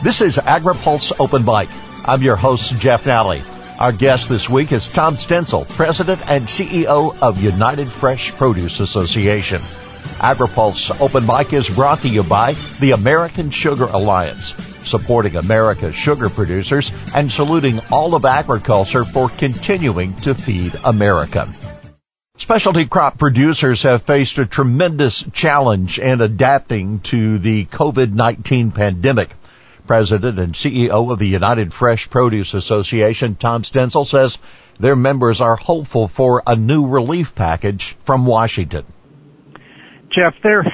This is AgriPulse Open Mic. I'm your host, Jeff Nalley. Our guest this week is Tom Stenzel, President and CEO of United Fresh Produce Association. AgriPulse Open Mic is brought to you by the American Sugar Alliance, supporting America's sugar producers and saluting all of agriculture for continuing to feed America. Specialty crop producers have faced a tremendous challenge in adapting to the COVID-19 pandemic. President and CEO of the United Fresh Produce Association, Tom Stenzel, says their members are hopeful for a new relief package from Washington. Jeff, there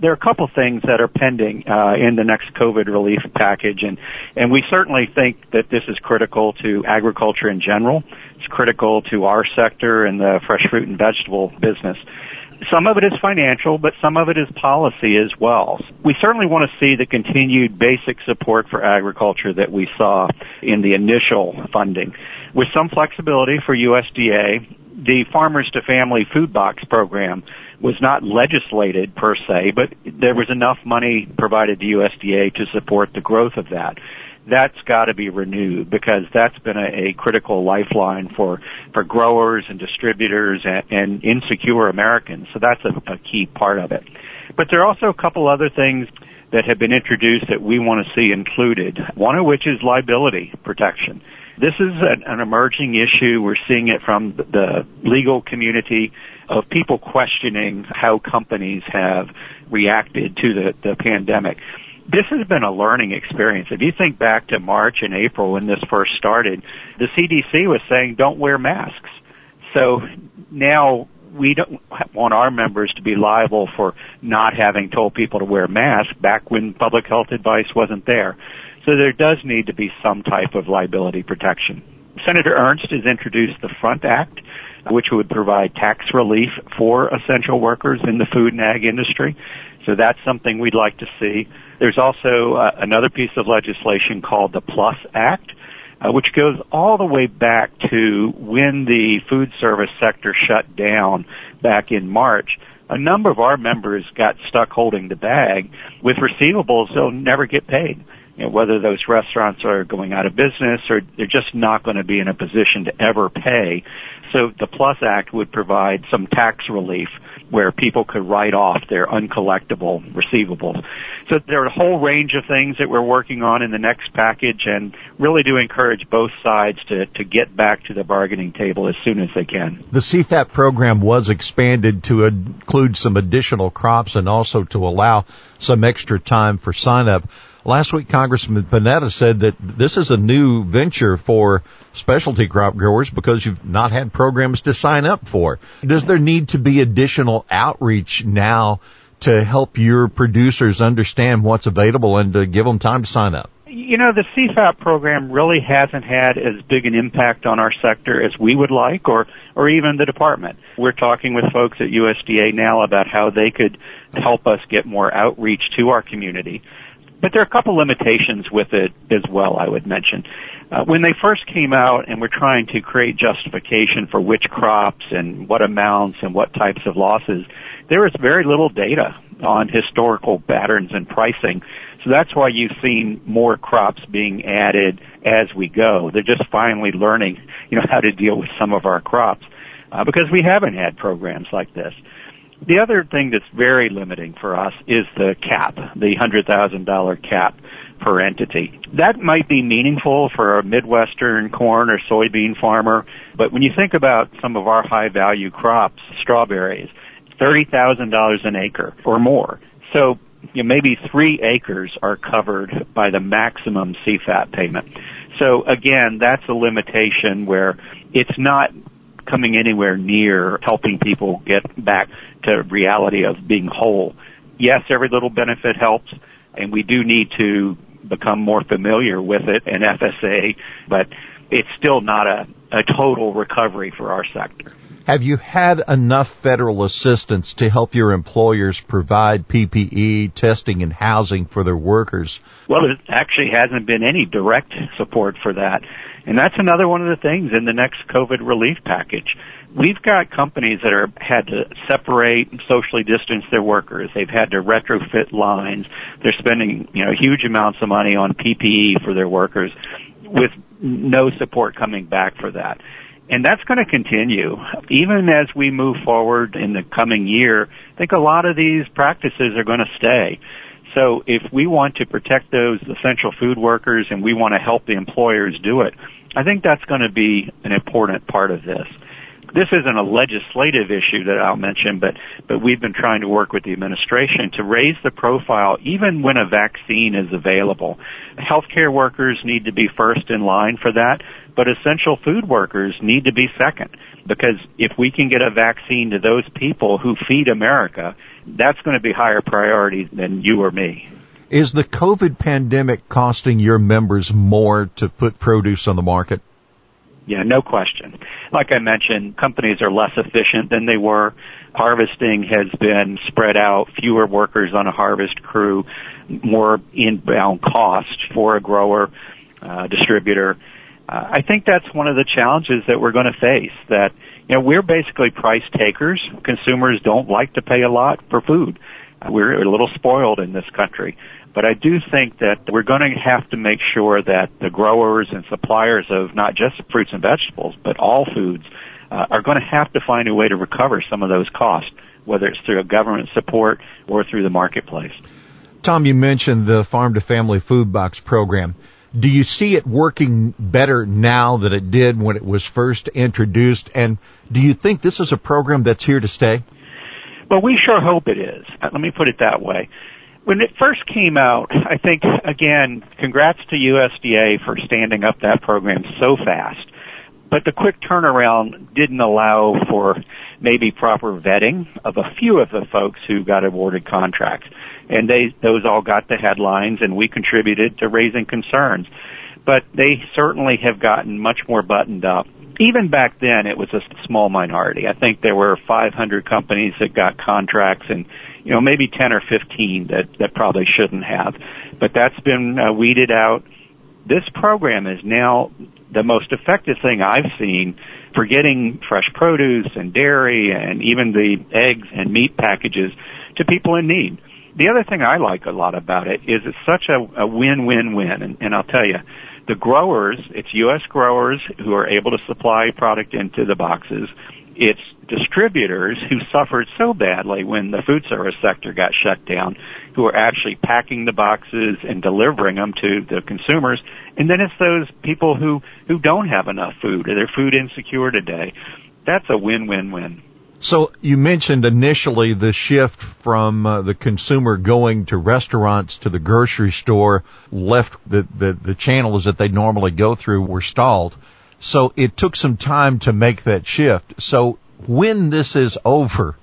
there are a couple things that are pending uh, in the next COVID relief package, and and we certainly think that this is critical to agriculture in general. It's critical to our sector and the fresh fruit and vegetable business. Some of it is financial, but some of it is policy as well. We certainly want to see the continued basic support for agriculture that we saw in the initial funding. With some flexibility for USDA, the Farmers to Family Food Box program was not legislated per se, but there was enough money provided to USDA to support the growth of that. That's got to be renewed because that's been a, a critical lifeline for for growers and distributors and, and insecure Americans. So that's a, a key part of it. But there are also a couple other things that have been introduced that we want to see included. One of which is liability protection. This is an, emerging issue. We're seeing it from the legal community of people questioning how companies have reacted to the, the pandemic. This has been a learning experience. If you think back to March and April when this first started, the CDC was saying don't wear masks. So now we don't want our members to be liable for not having told people to wear masks back when public health advice wasn't there. So there does need to be some type of liability protection. Senator Ernst has introduced the Front Act, which would provide tax relief for essential workers in the food and ag industry. So that's something we'd like to see. There's also uh, another piece of legislation called the PLUS Act, uh, which goes all the way back to when the food service sector shut down back in March. A number of our members got stuck holding the bag with receivables they'll never get paid you know, whether those restaurants are going out of business or they're just not going to be in a position to ever pay. So the Plus Act would provide some tax relief where people could write off their uncollectible receivables. So there are a whole range of things that we're working on in the next package and really do encourage both sides to, to get back to the bargaining table as soon as they can. The CFAP program was expanded to include some additional crops and also to allow some extra time for sign up. Last week, Congressman Panetta said that this is a new venture for specialty crop growers because you've not had programs to sign up for. Does there need to be additional outreach now to help your producers understand what's available and to give them time to sign up? You know, the CFAP program really hasn't had as big an impact on our sector as we would like or, or even the department. We're talking with folks at USDA now about how they could help us get more outreach to our community. But there are a couple limitations with it as well, I would mention. Uh, when they first came out and were trying to create justification for which crops and what amounts and what types of losses, there was very little data on historical patterns and pricing. So that's why you've seen more crops being added as we go. They're just finally learning, you know, how to deal with some of our crops uh, because we haven't had programs like this. The other thing that's very limiting for us is the cap, the $100,000 cap per entity. That might be meaningful for a Midwestern corn or soybean farmer, but when you think about some of our high value crops, strawberries, $30,000 an acre or more. So you know, maybe three acres are covered by the maximum CFAP payment. So again, that's a limitation where it's not coming anywhere near helping people get back to reality of being whole. Yes, every little benefit helps, and we do need to become more familiar with it and FSA, but it's still not a, a total recovery for our sector. Have you had enough federal assistance to help your employers provide PPE, testing, and housing for their workers? Well, it actually hasn't been any direct support for that. And that's another one of the things in the next COVID relief package. We've got companies that are had to separate and socially distance their workers. They've had to retrofit lines. They're spending, you know, huge amounts of money on PPE for their workers with no support coming back for that. And that's going to continue. Even as we move forward in the coming year, I think a lot of these practices are going to stay. So if we want to protect those essential food workers and we want to help the employers do it, I think that's going to be an important part of this. This isn't a legislative issue that I'll mention, but, but we've been trying to work with the administration to raise the profile even when a vaccine is available. Healthcare workers need to be first in line for that, but essential food workers need to be second because if we can get a vaccine to those people who feed America, that's going to be higher priority than you or me. Is the COVID pandemic costing your members more to put produce on the market? Yeah, no question. Like I mentioned, companies are less efficient than they were. Harvesting has been spread out, fewer workers on a harvest crew, more inbound cost for a grower, uh, distributor. I think that's one of the challenges that we're going to face that, you know, we're basically price takers. Consumers don't like to pay a lot for food. We're a little spoiled in this country. But I do think that we're going to have to make sure that the growers and suppliers of not just fruits and vegetables, but all foods, uh, are going to have to find a way to recover some of those costs, whether it's through government support or through the marketplace. Tom, you mentioned the Farm to Family Food Box program. Do you see it working better now than it did when it was first introduced? And do you think this is a program that's here to stay? Well, we sure hope it is. Uh, let me put it that way. When it first came out, I think, again, congrats to USDA for standing up that program so fast. But the quick turnaround didn't allow for maybe proper vetting of a few of the folks who got awarded contracts. And they, those all got the headlines and we contributed to raising concerns. But they certainly have gotten much more buttoned up. Even back then, it was a small minority. I think there were 500 companies that got contracts and, you know, maybe 10 or 15 that, that probably shouldn't have. But that's been uh, weeded out. This program is now the most effective thing I've seen for getting fresh produce and dairy and even the eggs and meat packages to people in need. The other thing I like a lot about it is it's such a, a win-win-win, and, and I'll tell you, the growers, it's U.S. growers who are able to supply product into the boxes. It's distributors who suffered so badly when the food service sector got shut down, who are actually packing the boxes and delivering them to the consumers. And then it's those people who, who don't have enough food or they're food insecure today. That's a win-win-win. So you mentioned initially the shift from uh, the consumer going to restaurants to the grocery store left the, the, the channels that they normally go through were stalled. So it took some time to make that shift. So when this is over,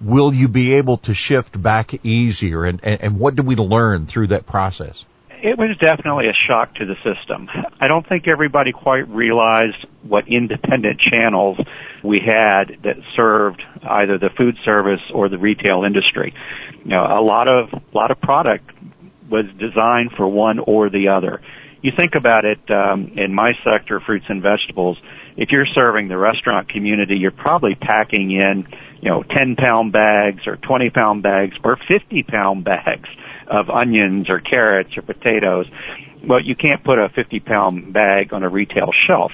will you be able to shift back easier? And, and, and what did we learn through that process? It was definitely a shock to the system. I don't think everybody quite realized what independent channels we had that served either the food service or the retail industry. You know, a lot of a lot of product was designed for one or the other. You think about it um, in my sector, fruits and vegetables. If you're serving the restaurant community, you're probably packing in, you know, 10 pound bags or 20 pound bags or 50 pound bags of onions or carrots or potatoes. Well, you can't put a 50 pound bag on a retail shelf.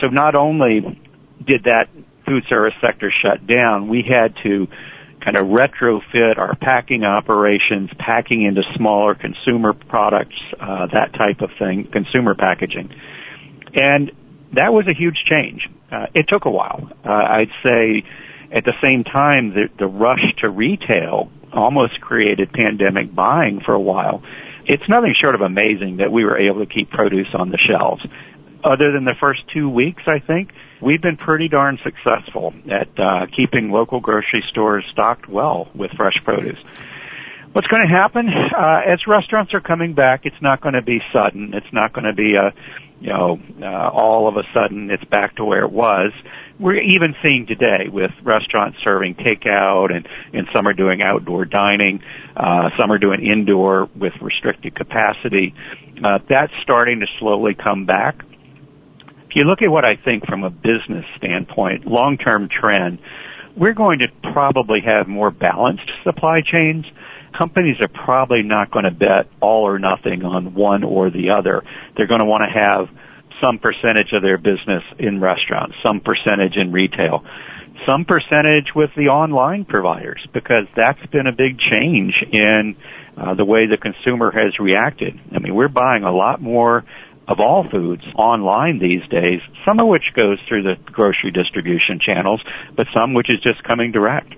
So not only did that food service sector shut down, we had to kind of retrofit our packing operations, packing into smaller consumer products, uh, that type of thing, consumer packaging. And that was a huge change. Uh, it took a while. Uh, I'd say at the same time, the, the rush to retail almost created pandemic buying for a while. It's nothing short of amazing that we were able to keep produce on the shelves. Other than the first two weeks, I think, we've been pretty darn successful at uh, keeping local grocery stores stocked well with fresh produce. What's going to happen uh, as restaurants are coming back? It's not going to be sudden. It's not going to be a, you know, uh, all of a sudden it's back to where it was. we're even seeing today with restaurants serving takeout and, and some are doing outdoor dining, uh, some are doing indoor with restricted capacity. Uh, that's starting to slowly come back. You look at what I think from a business standpoint, long-term trend, we're going to probably have more balanced supply chains. Companies are probably not going to bet all or nothing on one or the other. They're going to want to have some percentage of their business in restaurants, some percentage in retail, some percentage with the online providers because that's been a big change in uh, the way the consumer has reacted. I mean, we're buying a lot more of all foods online these days, some of which goes through the grocery distribution channels, but some which is just coming direct.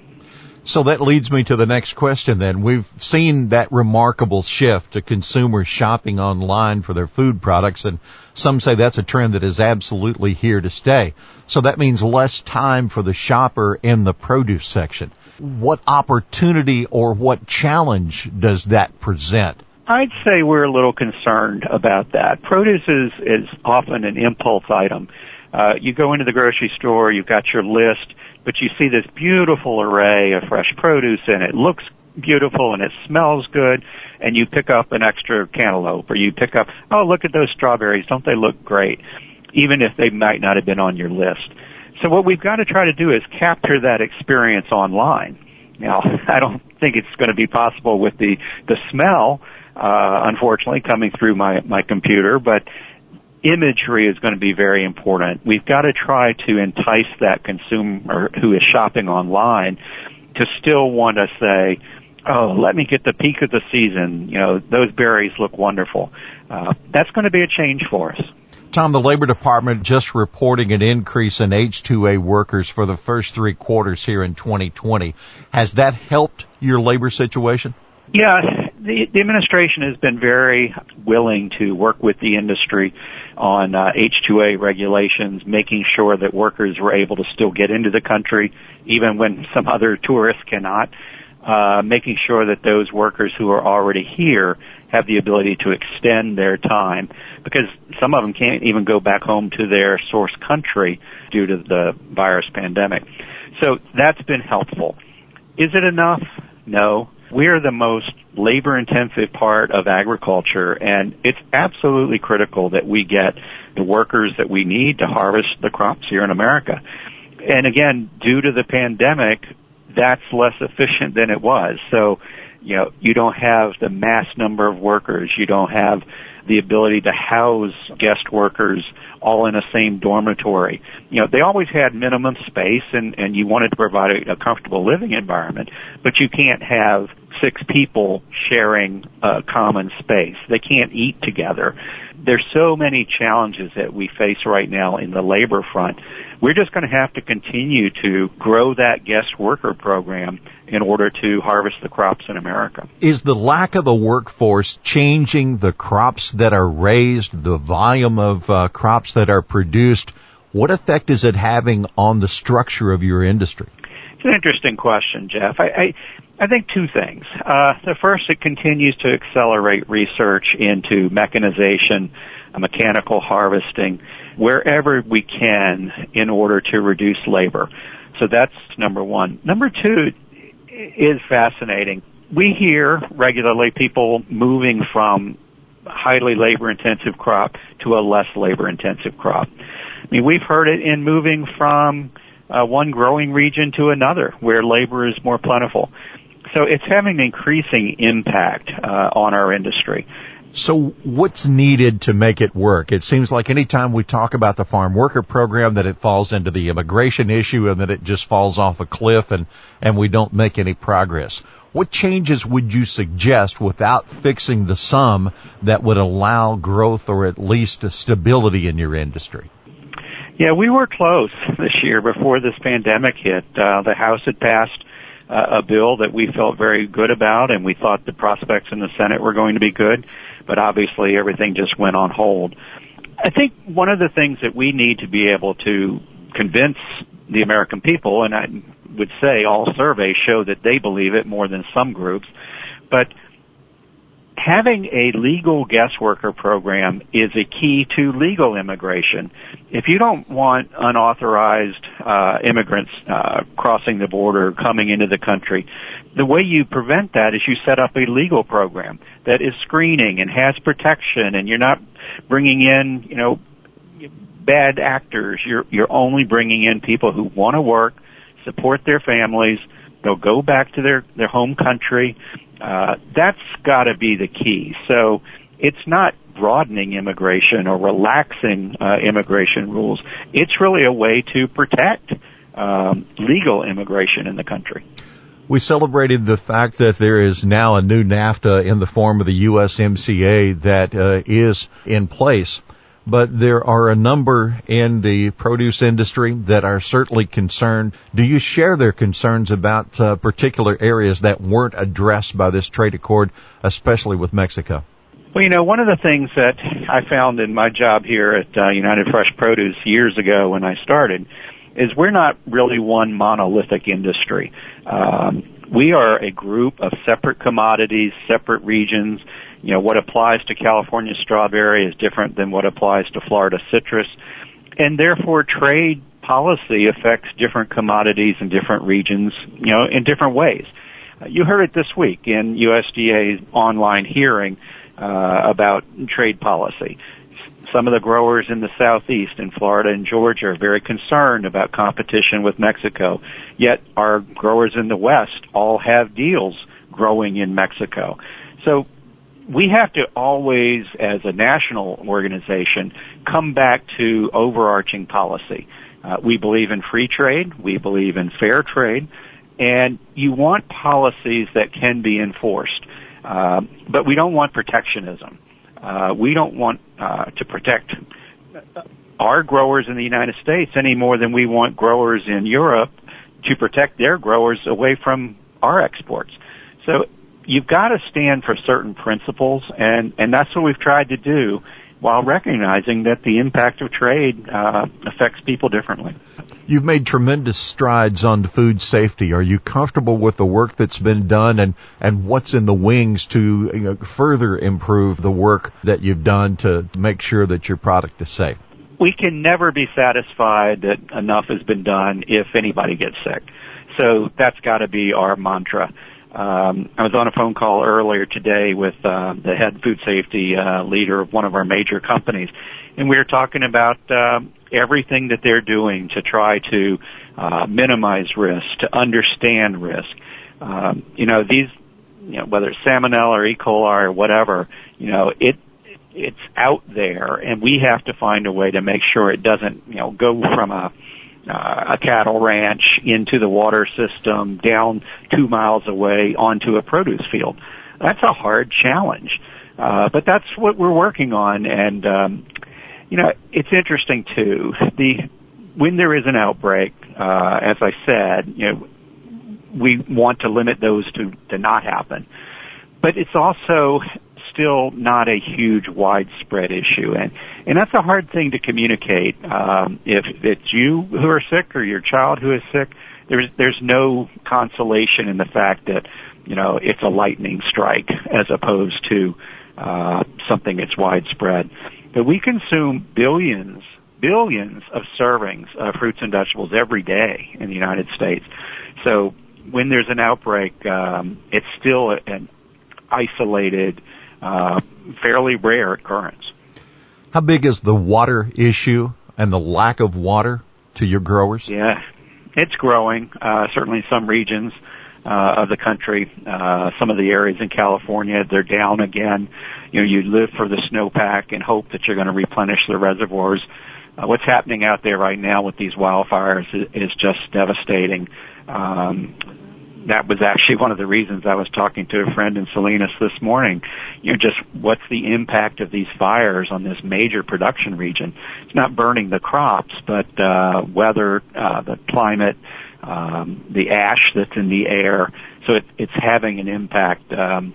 So that leads me to the next question then. We've seen that remarkable shift to consumers shopping online for their food products and some say that's a trend that is absolutely here to stay. So that means less time for the shopper in the produce section. What opportunity or what challenge does that present? I'd say we're a little concerned about that. Produce is, is often an impulse item. Uh, you go into the grocery store, you've got your list, but you see this beautiful array of fresh produce and it looks beautiful and it smells good and you pick up an extra cantaloupe or you pick up, oh look at those strawberries, don't they look great? Even if they might not have been on your list. So what we've got to try to do is capture that experience online. Now, I don't think it's going to be possible with the, the smell, unfortunately coming through my, my computer, but imagery is going to be very important. We've got to try to entice that consumer who is shopping online to still want to say, oh, let me get the peak of the season. You know, those berries look wonderful. Uh, that's going to be a change for us. Tom, the Labor Department just reporting an increase in H-2A workers for the first three quarters here in 2020. Has that helped your labor situation? Yeah, the, the administration has been very willing to work with the industry on uh, H-2A regulations, making sure that workers were able to still get into the country, even when some other tourists cannot. Uh, making sure that those workers who are already here have the ability to extend their time because some of them can't even go back home to their source country due to the virus pandemic. So that's been helpful. Is it enough? No. We're the most labor intensive part of agriculture and it's absolutely critical that we get the workers that we need to harvest the crops here in America. And again, due to the pandemic, that's less efficient than it was. So, you know, you don't have the mass number of workers. You don't have the ability to house guest workers all in the same dormitory. You know, they always had minimum space and, and you wanted to provide a, a comfortable living environment, but you can't have six people sharing a common space. They can't eat together. There's so many challenges that we face right now in the labor front we're just going to have to continue to grow that guest worker program in order to harvest the crops in America. Is the lack of a workforce changing the crops that are raised, the volume of uh, crops that are produced? What effect is it having on the structure of your industry? It's an interesting question, Jeff. I, I, I think two things. Uh, the first, it continues to accelerate research into mechanization, mechanical harvesting, wherever we can in order to reduce labor. So that's number one. Number two is fascinating. We hear regularly people moving from highly labor intensive crop to a less labor intensive crop. I mean, we've heard it in moving from uh, one growing region to another where labor is more plentiful. So it's having an increasing impact uh, on our industry. So what's needed to make it work? It seems like anytime we talk about the farm worker program that it falls into the immigration issue and that it just falls off a cliff and, and we don't make any progress. What changes would you suggest without fixing the sum that would allow growth or at least stability in your industry? Yeah, we were close this year before this pandemic hit. Uh, the House had passed uh, a bill that we felt very good about and we thought the prospects in the Senate were going to be good but obviously everything just went on hold. I think one of the things that we need to be able to convince the American people, and I would say all surveys show that they believe it more than some groups, but having a legal guest worker program is a key to legal immigration. If you don't want unauthorized uh, immigrants uh, crossing the border, coming into the country, the way you prevent that is you set up a legal program that is screening and has protection, and you're not bringing in, you know, bad actors. You're you're only bringing in people who want to work, support their families. They'll go back to their their home country uh, that's got to be the key. So it's not broadening immigration or relaxing uh, immigration rules. It's really a way to protect um, legal immigration in the country. We celebrated the fact that there is now a new NAFTA in the form of the USMCA that uh, is in place but there are a number in the produce industry that are certainly concerned. Do you share their concerns about uh, particular areas that weren't addressed by this trade accord, especially with Mexico? Well, you know, one of the things that I found in my job here at uh, United Fresh Produce years ago when I started is we're not really one monolithic industry. Um, we are a group of separate commodities, separate regions, you know, what applies to California strawberry is different than what applies to Florida citrus. And therefore trade policy affects different commodities in different regions, you know, in different ways. You heard it this week in USDA's online hearing uh, about trade policy. Some of the growers in the southeast in Florida and Georgia are very concerned about competition with Mexico. Yet our growers in the west all have deals growing in Mexico. So we have to always, as a national organization, come back to overarching policy. Uh, we believe in free trade. We believe in fair trade. And you want policies that can be enforced. Uh, but we don't want protectionism. Uh, we don't want uh, to protect our growers in the United States any more than we want growers in Europe to protect their growers away from our exports. So you've got to stand for certain principles, and and that's what we've tried to do, while recognizing that the impact of trade uh, affects people differently. You've made tremendous strides on food safety. Are you comfortable with the work that's been done, and and what's in the wings to you know, further improve the work that you've done to make sure that your product is safe? We can never be satisfied that enough has been done if anybody gets sick. So that's got to be our mantra. Um, I was on a phone call earlier today with uh, the head food safety uh, leader of one of our major companies, and we were talking about uh, everything that they're doing to try to uh, minimize risk, to understand risk. Um, you know, these, you know, whether it's salmonella or E. coli or whatever, you know, it it's out there, and we have to find a way to make sure it doesn't, you know, go from a a cattle ranch into the water system down two miles away onto a produce field. That's a hard challenge. Uh, but that's what we're working on and um, you know it's interesting too the when there is an outbreak uh, as I said you know we want to limit those to to not happen but it's also still not a huge widespread issue, and and that's a hard thing to communicate. Um, if it's you who are sick or your child who is sick, there's there's no consolation in the fact that you know it's a lightning strike as opposed to uh, something that's widespread. But we consume billions billions of servings of fruits and vegetables every day in the United States. So when there's an outbreak, um, it's still an isolated uh, fairly rare occurrence. How big is the water issue and the lack of water to your growers? Yeah, it's growing. Uh, certainly, some regions uh, of the country, uh, some of the areas in California, they're down again. You know, you live for the snowpack and hope that you're going to replenish the reservoirs. Uh, what's happening out there right now with these wildfires is, is just devastating. Um, that was actually one of the reasons I was talking to a friend in Salinas this morning. You know, just what's the impact of these fires on this major production region? It's not burning the crops, but uh, weather, uh, the climate, um, the ash that's in the air. So it, it's having an impact. Um,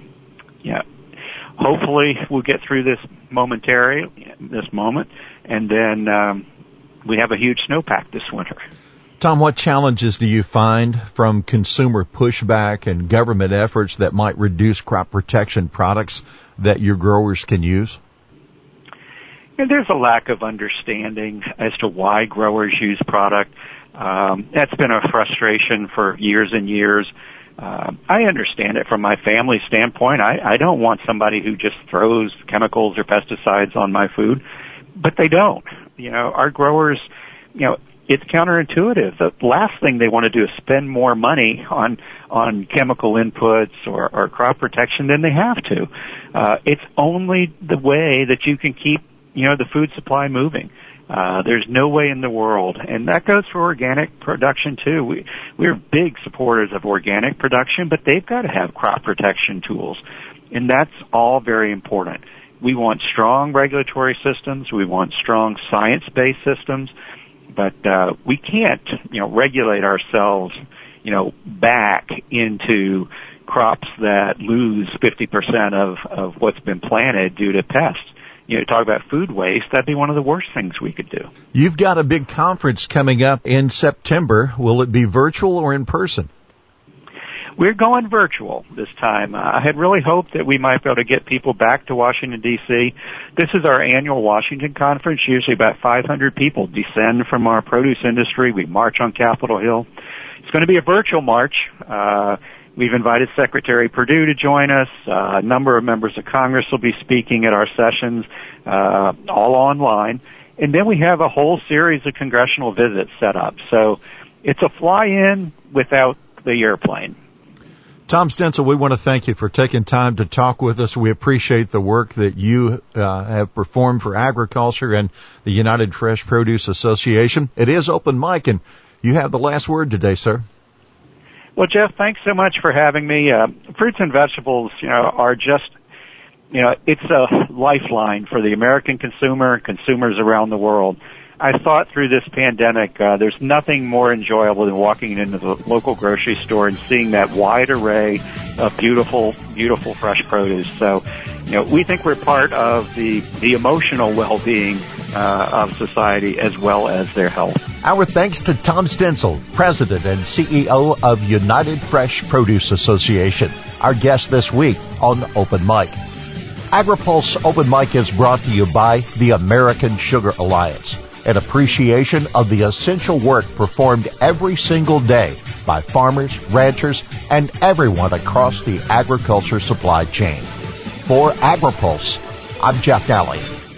yeah. Hopefully, we'll get through this momentary, this moment, and then um, we have a huge snowpack this winter. Tom, what challenges do you find from consumer pushback and government efforts that might reduce crop protection products that your growers can use? And there's a lack of understanding as to why growers use product. Um, that's been a frustration for years and years. Uh, I understand it from my family standpoint. I, I don't want somebody who just throws chemicals or pesticides on my food, but they don't. You know, our growers, you know, it's counterintuitive. The last thing they want to do is spend more money on on chemical inputs or, or crop protection than they have to. Uh, it's only the way that you can keep you know the food supply moving. Uh, there's no way in the world, and that goes for organic production too. We we're big supporters of organic production, but they've got to have crop protection tools, and that's all very important. We want strong regulatory systems. We want strong science-based systems, but uh, we can't, you know, regulate ourselves, you know, back into crops that lose 50% of, of what's been planted due to pests you know, talk about food waste, that'd be one of the worst things we could do. You've got a big conference coming up in September. Will it be virtual or in person? We're going virtual this time. Uh, I had really hoped that we might be able to get people back to Washington D.C. This is our annual Washington conference. Usually about 500 people descend from our produce industry. We march on Capitol Hill. It's going to be a virtual march. Uh, We've invited Secretary Perdue to join us. Uh, a number of members of Congress will be speaking at our sessions, uh, all online. And then we have a whole series of congressional visits set up. So it's a fly-in without the airplane. Tom Stenzel, we want to thank you for taking time to talk with us. We appreciate the work that you uh, have performed for agriculture and the United Fresh Produce Association. It is open mic, and you have the last word today, sir. Well, Jeff, thanks so much for having me. Uh, fruits and vegetables, you know, are just, you know, it's a lifeline for the American consumer, and consumers around the world. I thought through this pandemic, uh, there's nothing more enjoyable than walking into the local grocery store and seeing that wide array of beautiful, beautiful fresh produce. So, you know, we think we're part of the, the emotional well-being uh, of society as well as their health. Our thanks to Tom Stenzel, President and CEO of United Fresh Produce Association, our guest this week on Open Mic. AgriPulse Open Mic is brought to you by the American Sugar Alliance, an appreciation of the essential work performed every single day by farmers, ranchers, and everyone across the agriculture supply chain. For AgriPulse, I'm Jeff Nalley.